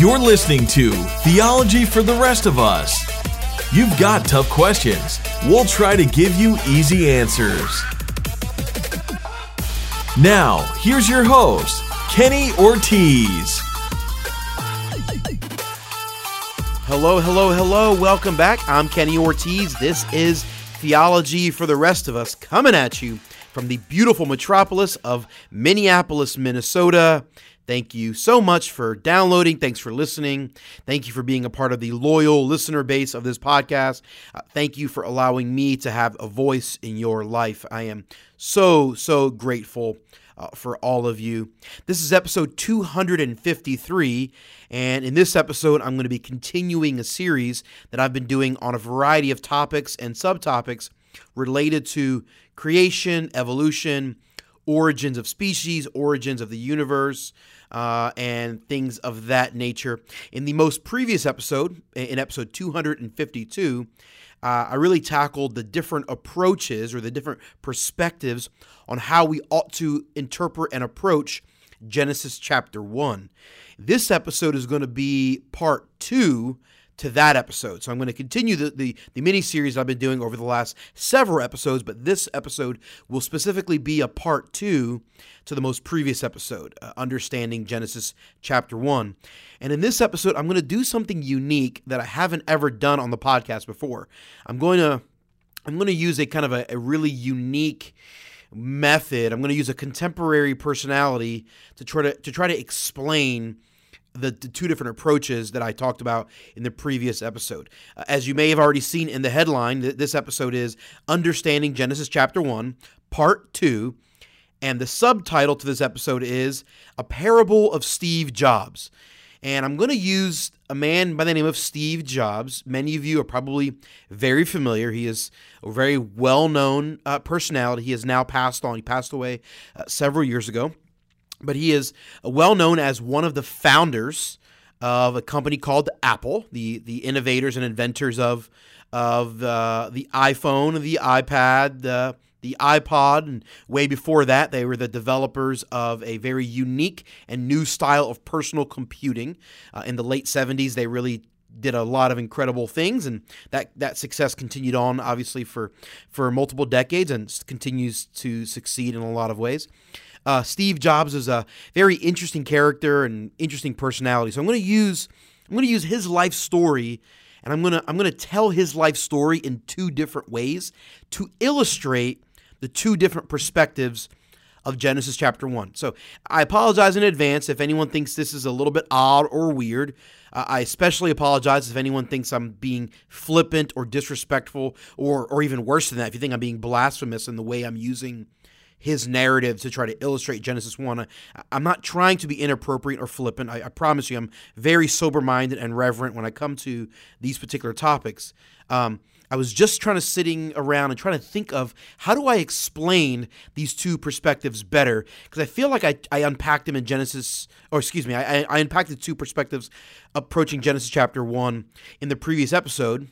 You're listening to Theology for the Rest of Us. You've got tough questions. We'll try to give you easy answers. Now, here's your host, Kenny Ortiz. Hello, hello, hello. Welcome back. I'm Kenny Ortiz. This is Theology for the Rest of Us coming at you from the beautiful metropolis of Minneapolis, Minnesota. Thank you so much for downloading. Thanks for listening. Thank you for being a part of the loyal listener base of this podcast. Uh, thank you for allowing me to have a voice in your life. I am so, so grateful uh, for all of you. This is episode 253, and in this episode, I'm going to be continuing a series that I've been doing on a variety of topics and subtopics related to creation, evolution, origins of species, origins of the universe, uh, and things of that nature. In the most previous episode, in episode 252, uh, I really tackled the different approaches or the different perspectives on how we ought to interpret and approach Genesis chapter 1. This episode is going to be part two to that episode. So I'm going to continue the, the, the mini series I've been doing over the last several episodes, but this episode will specifically be a part two to the most previous episode, uh, Understanding Genesis chapter 1. And in this episode, I'm going to do something unique that I haven't ever done on the podcast before. I'm going to I'm going to use a kind of a, a really unique method. I'm going to use a contemporary personality to try to to try to explain the, the, two different approaches that I talked about in the previous episode. Uh, as you may have already seen in the headline, th- this episode is Understanding Genesis Chapter 1, Part 2. And the subtitle to this episode is A Parable of Steve Jobs. And I'm going to use a man by the name of Steve Jobs. Many of you are probably very familiar. He is a very well known uh, personality. He has now passed on, he passed away uh, several years ago but he is well known as one of the founders of a company called Apple, the the innovators and inventors of of uh, the iPhone, the iPad, the the iPod, and way before that, they were the developers of a very unique and new style of personal computing. Uh, in the late 70s, they really did a lot of incredible things, and that that success continued on, obviously, for for multiple decades, and continues to succeed in a lot of ways. Uh, Steve Jobs is a very interesting character and interesting personality. So I'm going to use I'm going to use his life story and I'm going to I'm going to tell his life story in two different ways to illustrate the two different perspectives of Genesis chapter 1. So I apologize in advance if anyone thinks this is a little bit odd or weird. Uh, I especially apologize if anyone thinks I'm being flippant or disrespectful or or even worse than that if you think I'm being blasphemous in the way I'm using his narrative to try to illustrate Genesis 1. I, am not trying to be inappropriate or flippant. I, I promise you, I'm very sober minded and reverent when I come to these particular topics. Um, I was just trying to sitting around and trying to think of how do I explain these two perspectives better because I feel like I, I unpacked them in Genesis or excuse me I, I unpacked the two perspectives approaching Genesis chapter one in the previous episode,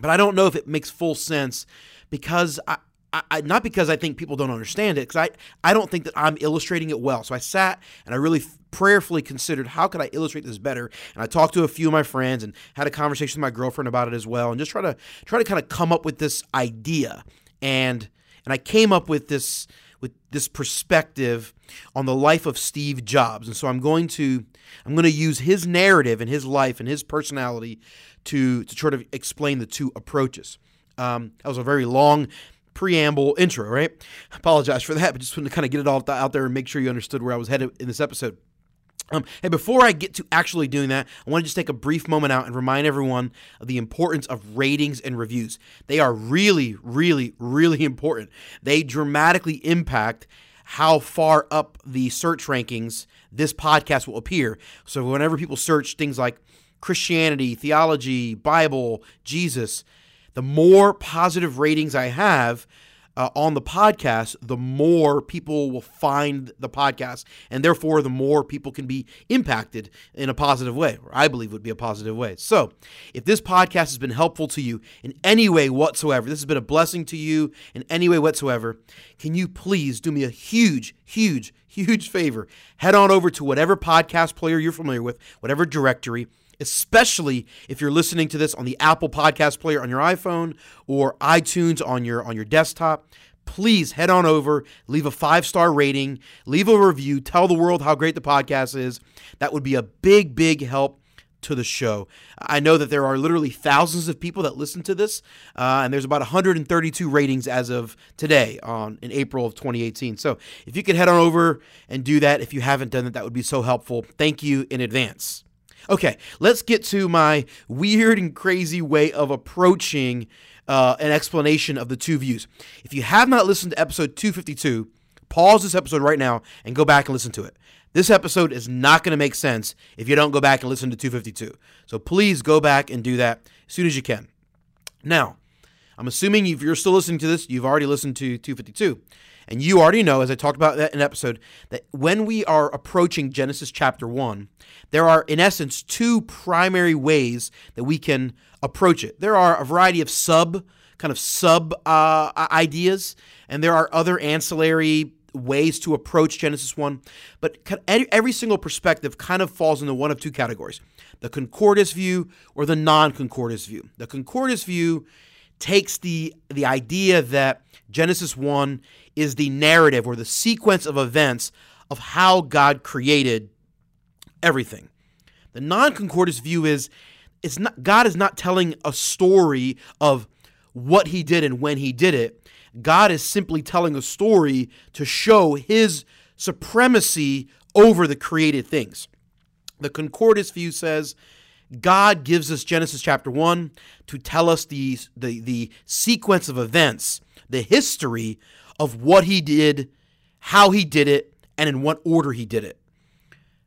but I don't know if it makes full sense because I, I, not because I think people don't understand it, because I, I don't think that I'm illustrating it well. So I sat and I really prayerfully considered how could I illustrate this better. And I talked to a few of my friends and had a conversation with my girlfriend about it as well, and just try to try to kind of come up with this idea. And and I came up with this with this perspective on the life of Steve Jobs. And so I'm going to I'm going to use his narrative and his life and his personality to to try to explain the two approaches. Um, that was a very long preamble intro, right? I apologize for that, but just wanted to kind of get it all out there and make sure you understood where I was headed in this episode. Um, hey, before I get to actually doing that, I want to just take a brief moment out and remind everyone of the importance of ratings and reviews. They are really, really, really important. They dramatically impact how far up the search rankings this podcast will appear. So, whenever people search things like Christianity, theology, Bible, Jesus, the more positive ratings I have, uh, on the podcast, the more people will find the podcast, and therefore the more people can be impacted in a positive way, or I believe would be a positive way. So, if this podcast has been helpful to you in any way whatsoever, this has been a blessing to you in any way whatsoever, can you please do me a huge, huge, huge favor? Head on over to whatever podcast player you're familiar with, whatever directory especially if you're listening to this on the Apple Podcast player on your iPhone or iTunes on your on your desktop. Please head on over, leave a five star rating, leave a review, tell the world how great the podcast is. That would be a big, big help to the show. I know that there are literally thousands of people that listen to this, uh, and there's about 132 ratings as of today on in April of 2018. So if you could head on over and do that, if you haven't done that, that would be so helpful. Thank you in advance. Okay, let's get to my weird and crazy way of approaching uh, an explanation of the two views. If you have not listened to episode 252, pause this episode right now and go back and listen to it. This episode is not going to make sense if you don't go back and listen to 252. So please go back and do that as soon as you can. Now, I'm assuming if you're still listening to this, you've already listened to 252. And you already know, as I talked about in episode, that when we are approaching Genesis chapter 1, there are, in essence, two primary ways that we can approach it. There are a variety of sub, kind of sub uh, ideas, and there are other ancillary ways to approach Genesis 1. But every single perspective kind of falls into one of two categories the concordist view or the non concordist view. The concordist view takes the the idea that Genesis 1 is the narrative or the sequence of events of how God created everything. The non-concordist view is it's not God is not telling a story of what he did and when he did it. God is simply telling a story to show his supremacy over the created things. The concordist view says God gives us Genesis chapter 1 to tell us the, the, the sequence of events, the history of what he did, how he did it, and in what order he did it.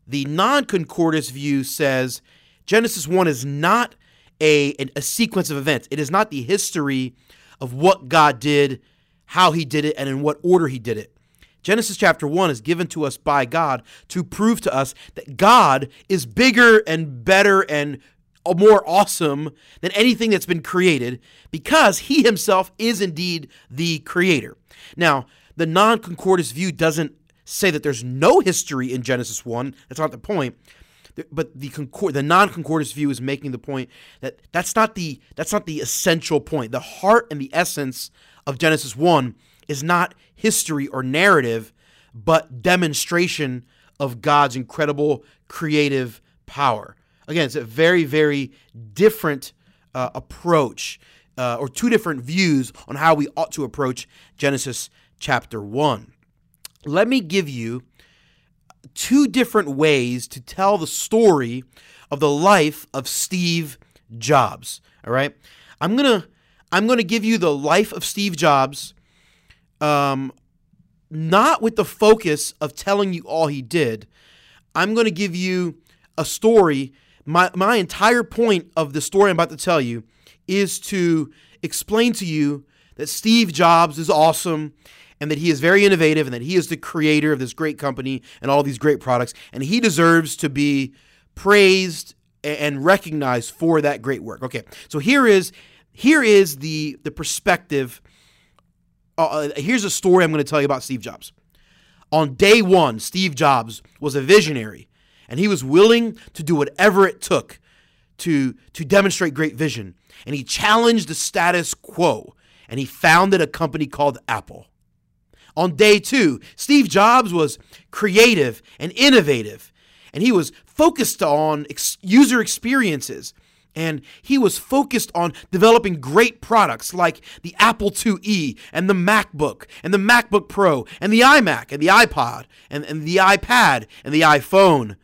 The non concordist view says Genesis 1 is not a, a sequence of events, it is not the history of what God did, how he did it, and in what order he did it. Genesis chapter 1 is given to us by God to prove to us that God is bigger and better and more awesome than anything that's been created because he himself is indeed the creator. Now, the non concordist view doesn't say that there's no history in Genesis 1. That's not the point. But the concord, the non-concordist view is making the point that that's not the that's not the essential point. The heart and the essence of Genesis 1 is not history or narrative, but demonstration of God's incredible creative power. Again, it's a very, very different uh, approach uh, or two different views on how we ought to approach Genesis chapter 1. Let me give you two different ways to tell the story of the life of Steve Jobs. All right. I'm going to I'm going to give you the life of Steve Jobs um, not with the focus of telling you all he did. I'm going to give you a story. My, my entire point of the story I'm about to tell you is to explain to you that Steve Jobs is awesome and that he is very innovative and that he is the creator of this great company and all these great products and he deserves to be praised and recognized for that great work. Okay. So here is here is the the perspective uh, uh, here's a story I'm going to tell you about Steve Jobs. On day one, Steve Jobs was a visionary, and he was willing to do whatever it took to, to demonstrate great vision. And he challenged the status quo, and he founded a company called Apple. On day two, Steve Jobs was creative and innovative, and he was focused on ex- user experiences and he was focused on developing great products like the Apple IIe and the MacBook and the MacBook Pro and the iMac and the iPod and, and the iPad and the iPhone.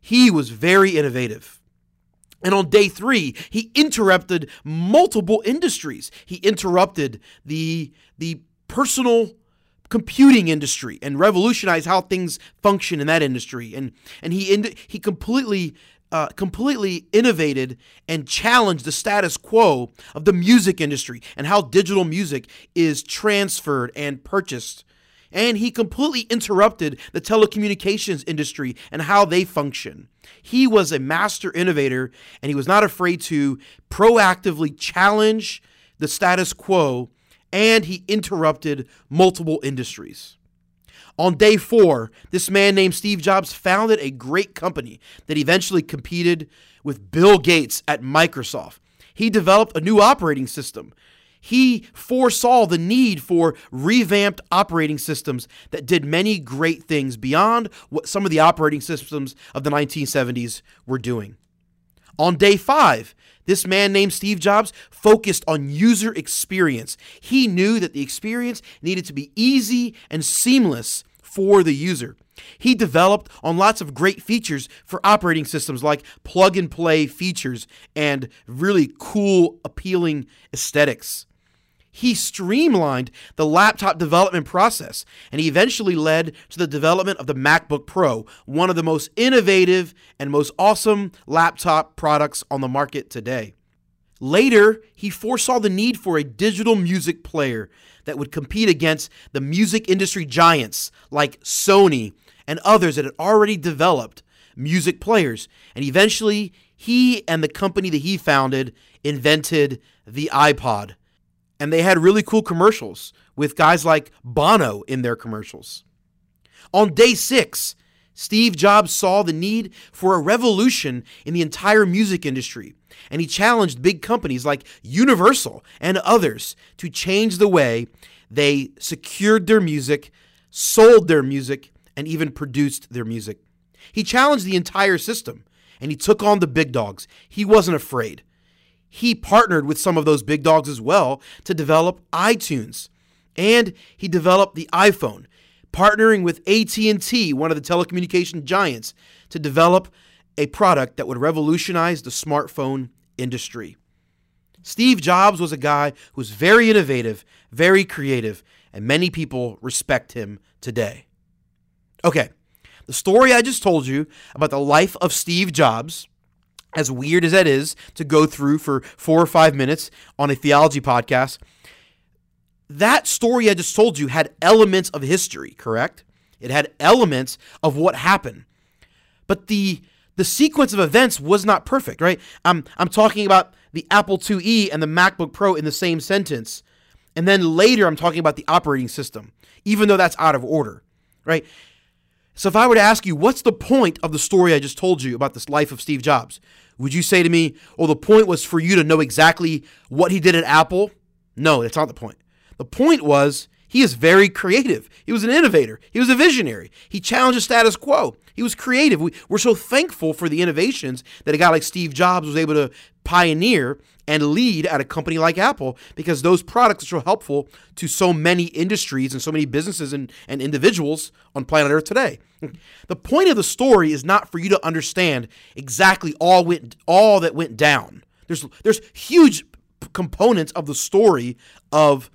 He was very innovative. And on day three, he interrupted multiple industries. He interrupted the, the personal computing industry and revolutionized how things function in that industry. And, and he, he completely uh, completely innovated and challenged the status quo of the music industry and how digital music is transferred and purchased. And he completely interrupted the telecommunications industry and how they function. He was a master innovator and he was not afraid to proactively challenge the status quo and he interrupted multiple industries. On day four, this man named Steve Jobs founded a great company that eventually competed with Bill Gates at Microsoft. He developed a new operating system. He foresaw the need for revamped operating systems that did many great things beyond what some of the operating systems of the 1970s were doing. On day five, this man named Steve Jobs focused on user experience. He knew that the experience needed to be easy and seamless for the user. He developed on lots of great features for operating systems like plug and play features and really cool, appealing aesthetics. He streamlined the laptop development process and he eventually led to the development of the MacBook Pro, one of the most innovative and most awesome laptop products on the market today. Later, he foresaw the need for a digital music player that would compete against the music industry giants like Sony and others that had already developed music players. And eventually, he and the company that he founded invented the iPod and they had really cool commercials with guys like Bono in their commercials. On day six, Steve Jobs saw the need for a revolution in the entire music industry, and he challenged big companies like Universal and others to change the way they secured their music, sold their music, and even produced their music. He challenged the entire system, and he took on the big dogs. He wasn't afraid he partnered with some of those big dogs as well to develop iTunes. And he developed the iPhone, partnering with AT&T, one of the telecommunication giants, to develop a product that would revolutionize the smartphone industry. Steve Jobs was a guy who was very innovative, very creative, and many people respect him today. Okay, the story I just told you about the life of Steve Jobs as weird as that is to go through for four or five minutes on a theology podcast, that story I just told you had elements of history, correct? It had elements of what happened. But the the sequence of events was not perfect, right? I'm I'm talking about the Apple IIe and the MacBook Pro in the same sentence. And then later I'm talking about the operating system, even though that's out of order, right? So if I were to ask you, what's the point of the story I just told you about this life of Steve Jobs? Would you say to me, well, the point was for you to know exactly what he did at Apple? No, that's not the point. The point was he is very creative. He was an innovator. He was a visionary. He challenged the status quo. He was creative. We, are so thankful for the innovations that a guy like Steve Jobs was able to pioneer and lead at a company like Apple because those products are so helpful to so many industries and so many businesses and, and individuals on planet Earth today. The point of the story is not for you to understand exactly all went all that went down. There's there's huge components of the story of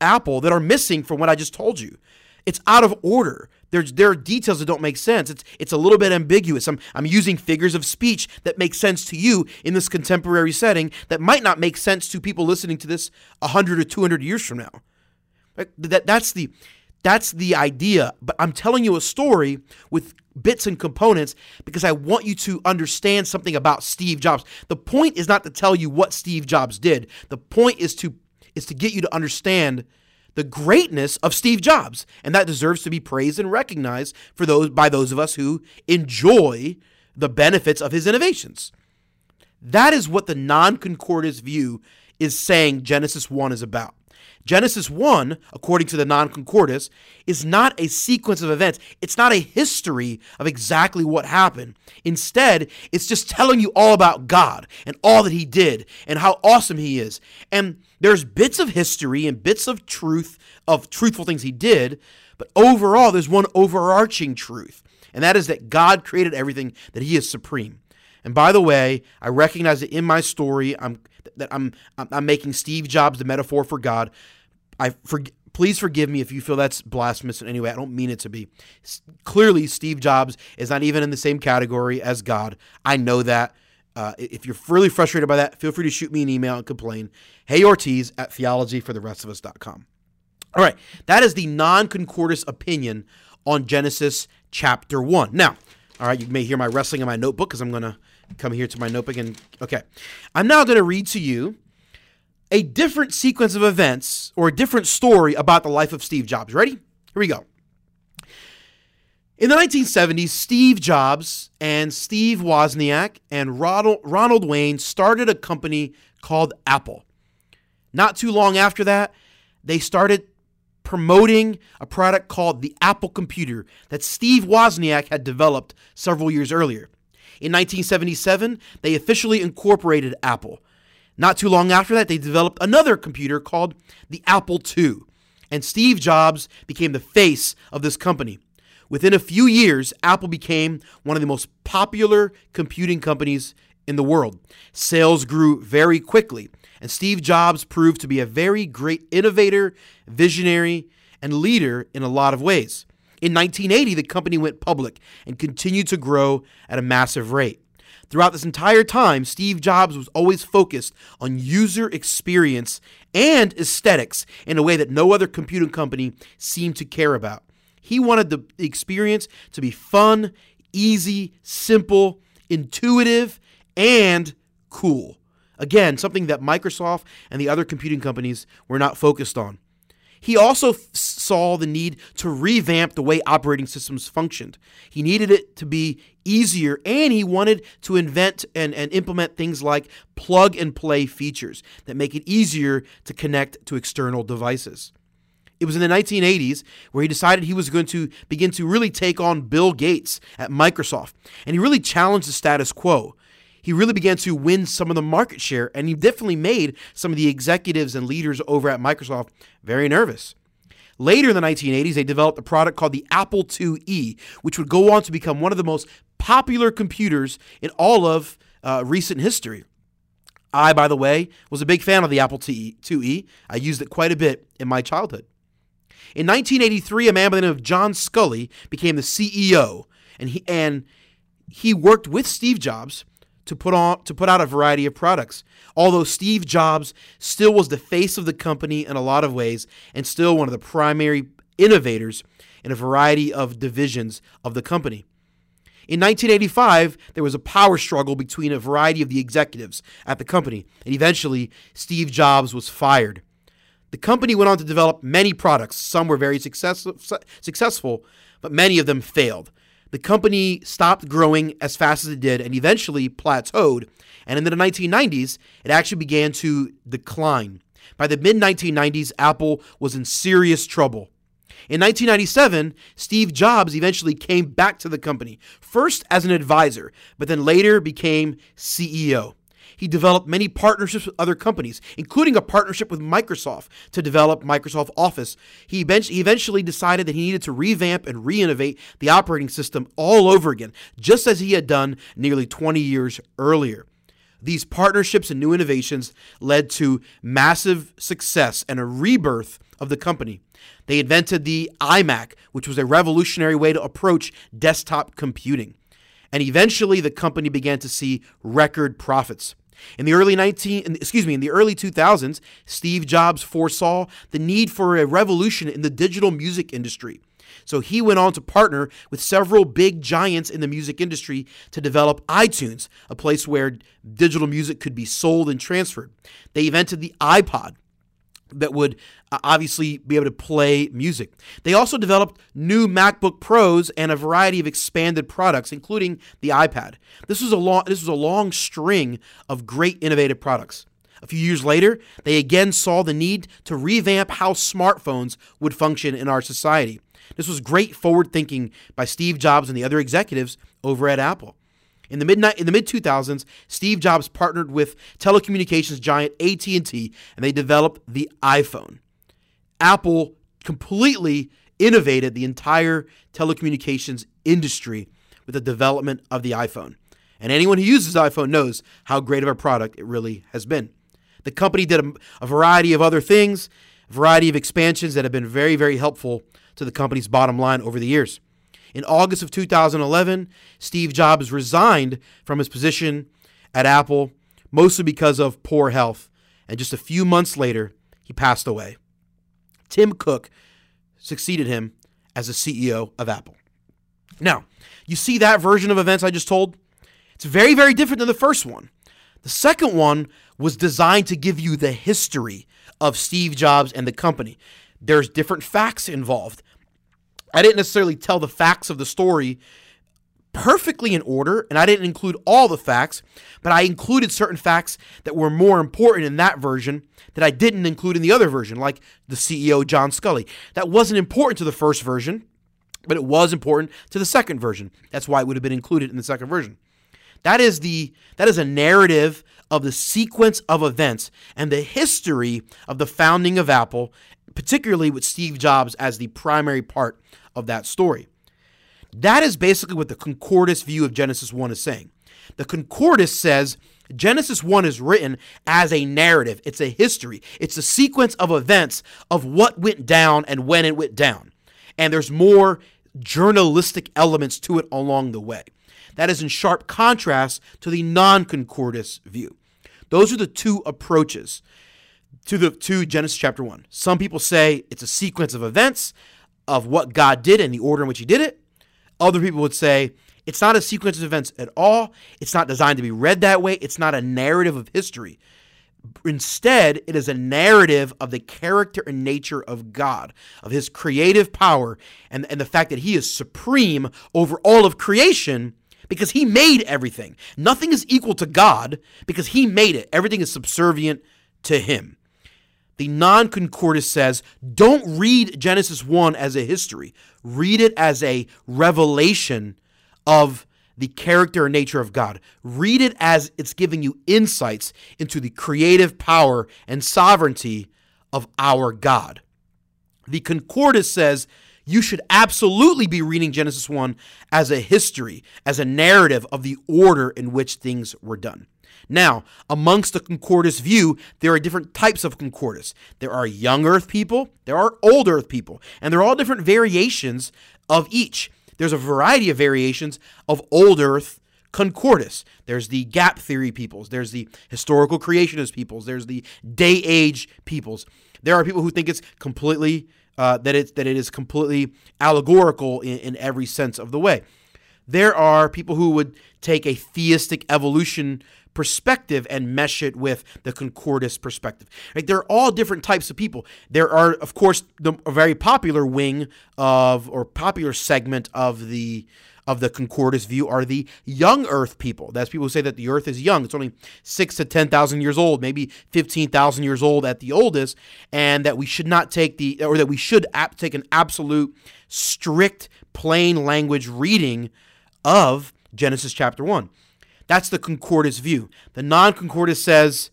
Apple that are missing from what I just told you. It's out of order. There's there are details that don't make sense. It's it's a little bit ambiguous. I'm I'm using figures of speech that make sense to you in this contemporary setting that might not make sense to people listening to this 100 or 200 years from now. That that's the that's the idea. But I'm telling you a story with bits and components because I want you to understand something about Steve Jobs. The point is not to tell you what Steve Jobs did. The point is to is to get you to understand the greatness of Steve Jobs, and that deserves to be praised and recognized for those by those of us who enjoy the benefits of his innovations. That is what the non-concordist view is saying Genesis 1 is about. Genesis 1, according to the non-concordist, is not a sequence of events. It's not a history of exactly what happened. Instead, it's just telling you all about God and all that he did and how awesome he is. And there's bits of history and bits of truth of truthful things he did, but overall there's one overarching truth, and that is that God created everything that he is supreme. And by the way, I recognize that in my story, I'm that I'm I'm making Steve Jobs the metaphor for God. I for, Please forgive me if you feel that's blasphemous in any way. I don't mean it to be. S- clearly, Steve Jobs is not even in the same category as God. I know that. Uh, if you're really frustrated by that, feel free to shoot me an email and complain. Hey Ortiz at theologyfortherestofus.com. All right, that is the non concordist opinion on Genesis chapter 1. Now, all right, you may hear my wrestling in my notebook because I'm to come here to my notebook and, okay. I'm now going to read to you a different sequence of events or a different story about the life of Steve Jobs. Ready? Here we go. In the 1970s, Steve Jobs and Steve Wozniak and Ronald, Ronald Wayne started a company called Apple. Not too long after that, they started promoting a product called the Apple computer that Steve Wozniak had developed several years earlier. In 1977, they officially incorporated Apple. Not too long after that, they developed another computer called the Apple II, and Steve Jobs became the face of this company. Within a few years, Apple became one of the most popular computing companies in the world. Sales grew very quickly, and Steve Jobs proved to be a very great innovator, visionary, and leader in a lot of ways. In 1980, the company went public and continued to grow at a massive rate. Throughout this entire time, Steve Jobs was always focused on user experience and aesthetics in a way that no other computing company seemed to care about. He wanted the experience to be fun, easy, simple, intuitive, and cool. Again, something that Microsoft and the other computing companies were not focused on. He also f- saw the need to revamp the way operating systems functioned. He needed it to be easier and he wanted to invent and, and implement things like plug and play features that make it easier to connect to external devices. It was in the 1980s where he decided he was going to begin to really take on Bill Gates at Microsoft. And he really challenged the status quo. He really began to win some of the market share, and he definitely made some of the executives and leaders over at Microsoft very nervous. Later in the 1980s, they developed a product called the Apple IIe, which would go on to become one of the most popular computers in all of uh, recent history. I, by the way, was a big fan of the Apple IIe. I used it quite a bit in my childhood. In 1983, a man by the name of John Sculley became the CEO, and he and he worked with Steve Jobs to put on to put out a variety of products. Although Steve Jobs still was the face of the company in a lot of ways and still one of the primary innovators in a variety of divisions of the company. In 1985, there was a power struggle between a variety of the executives at the company, and eventually Steve Jobs was fired. The company went on to develop many products. Some were very success- successful, but many of them failed. The company stopped growing as fast as it did and eventually plateaued. And in the 1990s, it actually began to decline. By the mid 1990s, Apple was in serious trouble. In 1997, Steve Jobs eventually came back to the company, first as an advisor, but then later became CEO. He developed many partnerships with other companies, including a partnership with Microsoft to develop Microsoft Office. He eventually decided that he needed to revamp and reinnovate the operating system all over again, just as he had done nearly 20 years earlier. These partnerships and new innovations led to massive success and a rebirth of the company. They invented the iMac, which was a revolutionary way to approach desktop computing. And eventually the company began to see record profits. In the early 19 excuse me, in the early 2000s, Steve Jobs foresaw the need for a revolution in the digital music industry. So he went on to partner with several big giants in the music industry to develop iTunes, a place where digital music could be sold and transferred. They invented the iPod, that would uh, obviously be able to play music. They also developed new MacBook Pros and a variety of expanded products, including the iPad. This was a long this was a long string of great innovative products. A few years later, they again saw the need to revamp how smartphones would function in our society. This was great forward thinking by Steve Jobs and the other executives over at Apple. In the in the mid 2000s, Steve Jobs partnered with telecommunications giant AT&T and they developed the iPhone. Apple completely innovated the entire telecommunications industry with the development of the iPhone. And anyone who uses the iPhone knows how great of a product it really has been. The company did a, a variety of other things, a variety of expansions that have been very, very helpful to the company's bottom line over the years. In August of 2011, Steve Jobs resigned from his position at Apple, mostly because of poor health, and just a few months later, he passed away. Tim Cook succeeded him as the CEO of Apple. Now, you see that version of events I just told? It's very, very different than the first one. The second one was designed to give you the history of Steve Jobs and the company. There's different facts involved. I didn't necessarily tell the facts of the story perfectly in order, and I didn't include all the facts, but I included certain facts that were more important in that version that I didn't include in the other version, like the CEO John Sculley. That wasn't important to the first version, but it was important to the second version. That's why it would have been included in the second version. That is the that is a narrative of the sequence of events and the history of the founding of Apple, particularly with Steve Jobs as the primary part of that story. That is basically what the Concordist view of Genesis 1 is saying. The Concordist says Genesis 1 is written as a narrative, it's a history, it's a sequence of events of what went down and when it went down. And there's more journalistic elements to it along the way. That is in sharp contrast to the non Concordist view. Those are the two approaches to the to Genesis chapter 1. Some people say it's a sequence of events of what God did and the order in which he did it. Other people would say it's not a sequence of events at all. It's not designed to be read that way. It's not a narrative of history. Instead, it is a narrative of the character and nature of God, of his creative power, and, and the fact that he is supreme over all of creation because he made everything. Nothing is equal to God because he made it. Everything is subservient to him. The non concordist says don't read Genesis 1 as a history, read it as a revelation of the character and nature of God. Read it as it's giving you insights into the creative power and sovereignty of our God. The concordist says you should absolutely be reading Genesis 1 as a history, as a narrative of the order in which things were done. Now, amongst the concordist view, there are different types of concordists. There are young earth people, there are old earth people, and they're all different variations of each. There's a variety of variations of old earth concordists. There's the gap theory peoples, there's the historical creationist peoples, there's the day age peoples. There are people who think it's completely uh, that it's that it is completely allegorical in, in every sense of the way. There are people who would take a theistic evolution perspective and mesh it with the concordist perspective. Right? They're all different types of people. There are, of course, the, a very popular wing of or popular segment of the of the concordist view are the young Earth people. That's people who say that the Earth is young. It's only six to ten thousand years old, maybe fifteen thousand years old at the oldest, and that we should not take the or that we should ap- take an absolute strict plain language reading of Genesis chapter one. That's the concordist view. The non-concordist says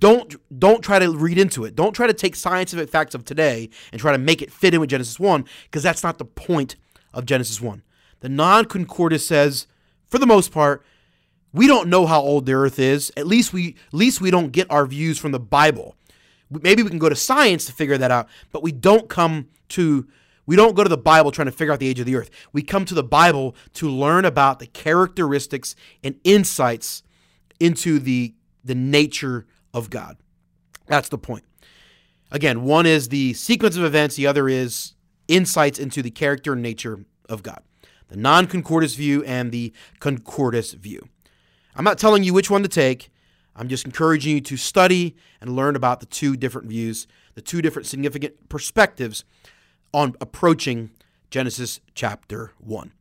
don't don't try to read into it. Don't try to take scientific facts of today and try to make it fit in with Genesis 1 because that's not the point of Genesis 1. The non-concordist says for the most part we don't know how old the earth is. At least we at least we don't get our views from the Bible. Maybe we can go to science to figure that out, but we don't come to we don't go to the Bible trying to figure out the age of the earth. We come to the Bible to learn about the characteristics and insights into the the nature of God. That's the point. Again, one is the sequence of events, the other is insights into the character and nature of God. The non concordist view and the concordist view. I'm not telling you which one to take. I'm just encouraging you to study and learn about the two different views, the two different significant perspectives on approaching Genesis chapter 1.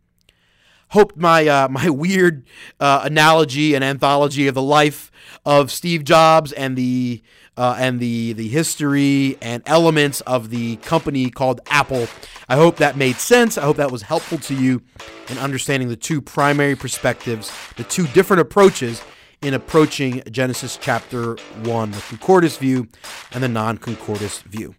Hope my uh, my weird uh, analogy and anthology of the life of Steve Jobs and the uh, and the the history and elements of the company called Apple. I hope that made sense. I hope that was helpful to you in understanding the two primary perspectives, the two different approaches in approaching Genesis chapter 1, the concordist view and the non concordist view.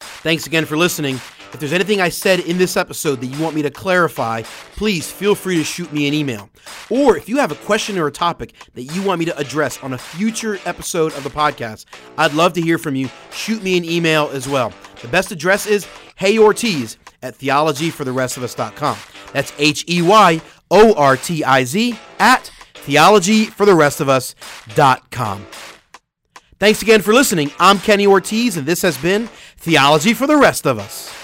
Thanks again for listening. If there's anything I said in this episode that you want me to clarify, please feel free to shoot me an email. Or if you have a question or a topic that you want me to address on a future episode of the podcast, I'd love to hear from you. Shoot me an email as well. The best address is Hey Ortiz at theologyfortherestofus.com. That's H E Y O R T I Z at theologyfortherestofus.com. Thanks again for listening. I'm Kenny Ortiz, and this has been Theology for the Rest of Us.